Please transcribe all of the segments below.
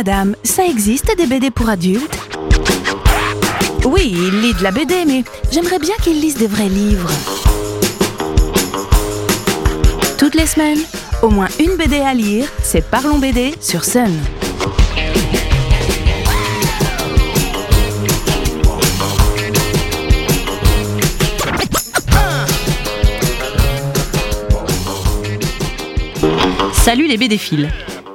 madame, ça existe des BD pour adultes? Oui, il lit de la BD, mais j'aimerais bien qu'il lise des vrais livres. Toutes les semaines, au moins une BD à lire, c'est Parlons BD sur Sun. Salut les BD-philes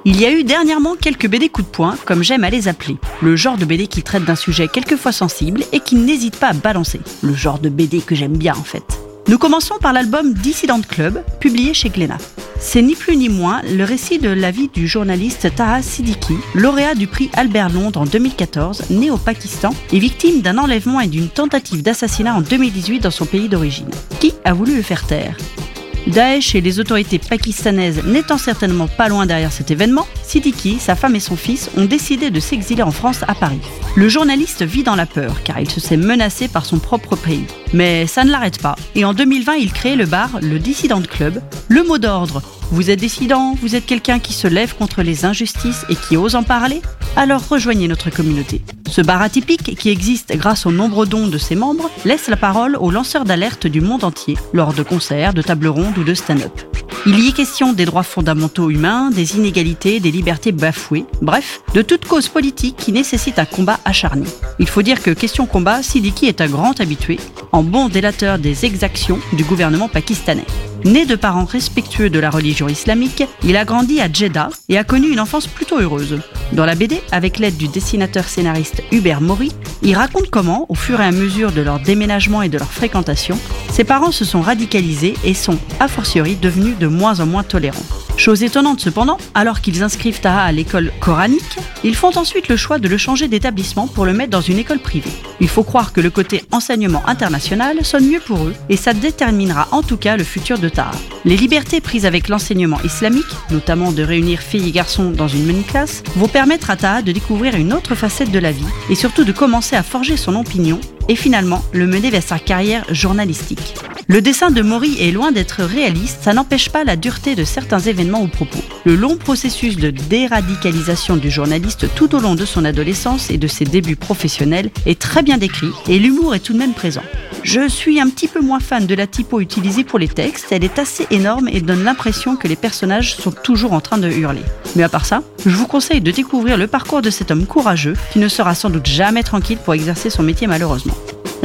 Il y a eu dernièrement quelques BD coups de poing, comme j'aime à les appeler. Le genre de BD qui traite d'un sujet quelquefois sensible et qui n'hésite pas à balancer. Le genre de BD que j'aime bien en fait. Nous commençons par l'album Dissident Club, publié chez Glénat. C'est ni plus ni moins le récit de la vie du journaliste Taha Siddiqui, lauréat du prix Albert Londres en 2014, né au Pakistan et victime d'un enlèvement et d'une tentative d'assassinat en 2018 dans son pays d'origine. Qui a voulu le faire taire? Daesh et les autorités pakistanaises n'étant certainement pas loin derrière cet événement, Siddiqui, sa femme et son fils ont décidé de s'exiler en France à Paris. Le journaliste vit dans la peur car il se sait menacé par son propre pays. Mais ça ne l'arrête pas et en 2020 il crée le bar Le Dissident Club. Le mot d'ordre vous êtes dissident, vous êtes quelqu'un qui se lève contre les injustices et qui ose en parler Alors rejoignez notre communauté. Ce bar atypique, qui existe grâce aux nombreux dons de ses membres, laisse la parole aux lanceurs d'alerte du monde entier, lors de concerts, de tables rondes ou de stand-up. Il y est question des droits fondamentaux humains, des inégalités, des libertés bafouées, bref, de toute cause politique qui nécessite un combat acharné. Il faut dire que question combat, Sidiki est un grand habitué, en bon délateur des exactions du gouvernement pakistanais. Né de parents respectueux de la religion islamique, il a grandi à Jeddah et a connu une enfance plutôt heureuse. Dans la BD, avec l'aide du dessinateur-scénariste Hubert Maury, il raconte comment, au fur et à mesure de leur déménagement et de leur fréquentation, ses parents se sont radicalisés et sont, a fortiori, devenus de moins en moins tolérants. Chose étonnante cependant, alors qu'ils inscrivent Taha à l'école coranique, ils font ensuite le choix de le changer d'établissement pour le mettre dans une école privée. Il faut croire que le côté enseignement international sonne mieux pour eux et ça déterminera en tout cas le futur de Taha. Les libertés prises avec l'enseignement islamique, notamment de réunir filles et garçons dans une même classe, vont permettre à Taha de découvrir une autre facette de la vie et surtout de commencer à forger son opinion et finalement le mener vers sa carrière journalistique. Le dessin de Maury est loin d'être réaliste, ça n'empêche pas la dureté de certains événements ou propos. Le long processus de déradicalisation du journaliste tout au long de son adolescence et de ses débuts professionnels est très bien décrit et l'humour est tout de même présent. Je suis un petit peu moins fan de la typo utilisée pour les textes, elle est assez énorme et donne l'impression que les personnages sont toujours en train de hurler. Mais à part ça, je vous conseille de découvrir le parcours de cet homme courageux qui ne sera sans doute jamais tranquille pour exercer son métier malheureusement.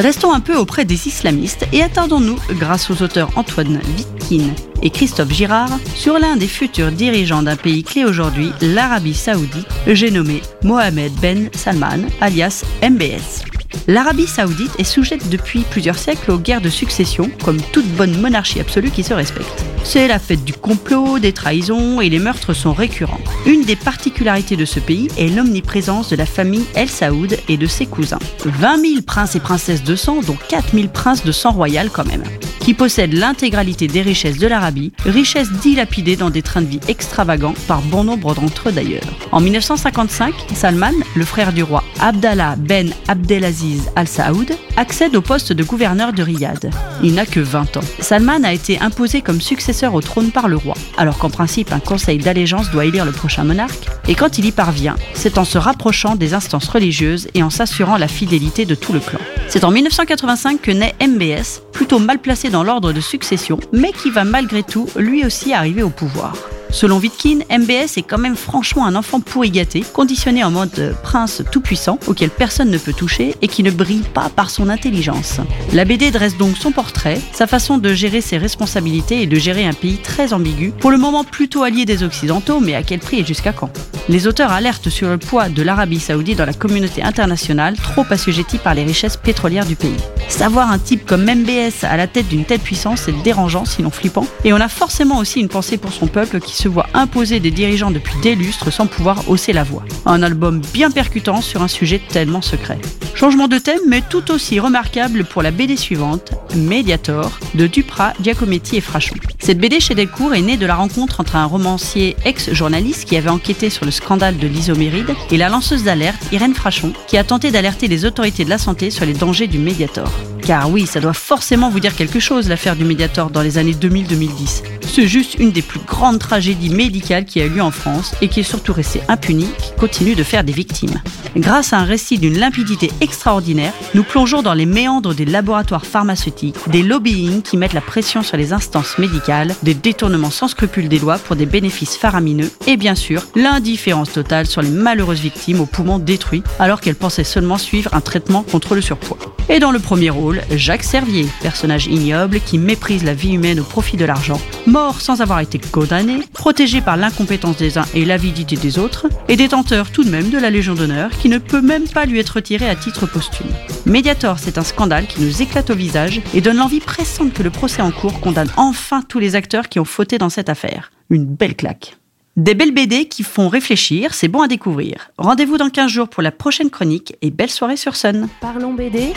Restons un peu auprès des islamistes et attendons-nous, grâce aux auteurs Antoine Vitkin et Christophe Girard, sur l'un des futurs dirigeants d'un pays clé aujourd'hui, l'Arabie Saoudite, j'ai nommé Mohamed Ben Salman, alias MBS. L'Arabie saoudite est sujette depuis plusieurs siècles aux guerres de succession, comme toute bonne monarchie absolue qui se respecte. C'est la fête du complot, des trahisons et les meurtres sont récurrents. Une des particularités de ce pays est l'omniprésence de la famille El Saoud et de ses cousins. 20 000 princes et princesses de sang, dont 4 000 princes de sang royal quand même qui possède l'intégralité des richesses de l'Arabie, richesses dilapidées dans des trains de vie extravagants par bon nombre d'entre eux d'ailleurs. En 1955, Salman, le frère du roi Abdallah Ben Abdelaziz Al Saoud, accède au poste de gouverneur de Riyad. Il n'a que 20 ans. Salman a été imposé comme successeur au trône par le roi, alors qu'en principe un conseil d'allégeance doit élire le prochain monarque, et quand il y parvient, c'est en se rapprochant des instances religieuses et en s'assurant la fidélité de tout le clan. C'est en 1985 que naît MBS, plutôt mal placé dans l'ordre de succession, mais qui va malgré tout lui aussi arriver au pouvoir. Selon Vitkin, MBS est quand même franchement un enfant pourri gâté, conditionné en mode prince tout-puissant, auquel personne ne peut toucher et qui ne brille pas par son intelligence. La BD dresse donc son portrait, sa façon de gérer ses responsabilités et de gérer un pays très ambigu, pour le moment plutôt allié des Occidentaux, mais à quel prix et jusqu'à quand? Les auteurs alertent sur le poids de l'Arabie saoudite dans la communauté internationale, trop assujettie par les richesses pétrolières du pays. Savoir un type comme MBS à la tête d'une telle puissance est dérangeant, sinon flippant, et on a forcément aussi une pensée pour son peuple qui se voit imposer des dirigeants depuis des lustres sans pouvoir hausser la voix. Un album bien percutant sur un sujet tellement secret. Changement de thème, mais tout aussi remarquable pour la BD suivante, Mediator, de Duprat, Giacometti et Frachon. Cette BD chez Delcourt est née de la rencontre entre un romancier ex-journaliste qui avait enquêté sur le scandale de l'isoméride et la lanceuse d'alerte, Irène Frachon, qui a tenté d'alerter les autorités de la santé sur les dangers du Mediator. Car oui, ça doit forcément vous dire quelque chose, l'affaire du Mediator dans les années 2000-2010. C'est juste une des plus grandes tragédies médicales qui a eu lieu en France et qui est surtout restée impunie, qui continue de faire des victimes. Grâce à un récit d'une limpidité extraordinaire, nous plongeons dans les méandres des laboratoires pharmaceutiques, des lobbying qui mettent la pression sur les instances médicales, des détournements sans scrupules des lois pour des bénéfices faramineux et bien sûr l'indifférence totale sur les malheureuses victimes aux poumons détruits alors qu'elles pensaient seulement suivre un traitement contre le surpoids. Et dans le premier rôle, Jacques Servier, personnage ignoble qui méprise la vie humaine au profit de l'argent, mort sans avoir été condamné, protégé par l'incompétence des uns et l'avidité des autres, et détenteur tout de même de la Légion d'honneur qui ne peut même pas lui être retirée à titre posthume. Mediator, c'est un scandale qui nous éclate au visage et donne l'envie pressante que le procès en cours condamne enfin tous les acteurs qui ont fauté dans cette affaire. Une belle claque. Des belles BD qui font réfléchir, c'est bon à découvrir. Rendez-vous dans 15 jours pour la prochaine chronique et belle soirée sur Sun. Parlons BD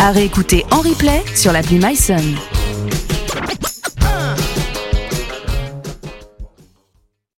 à réécouter en replay sur l'appli MySun.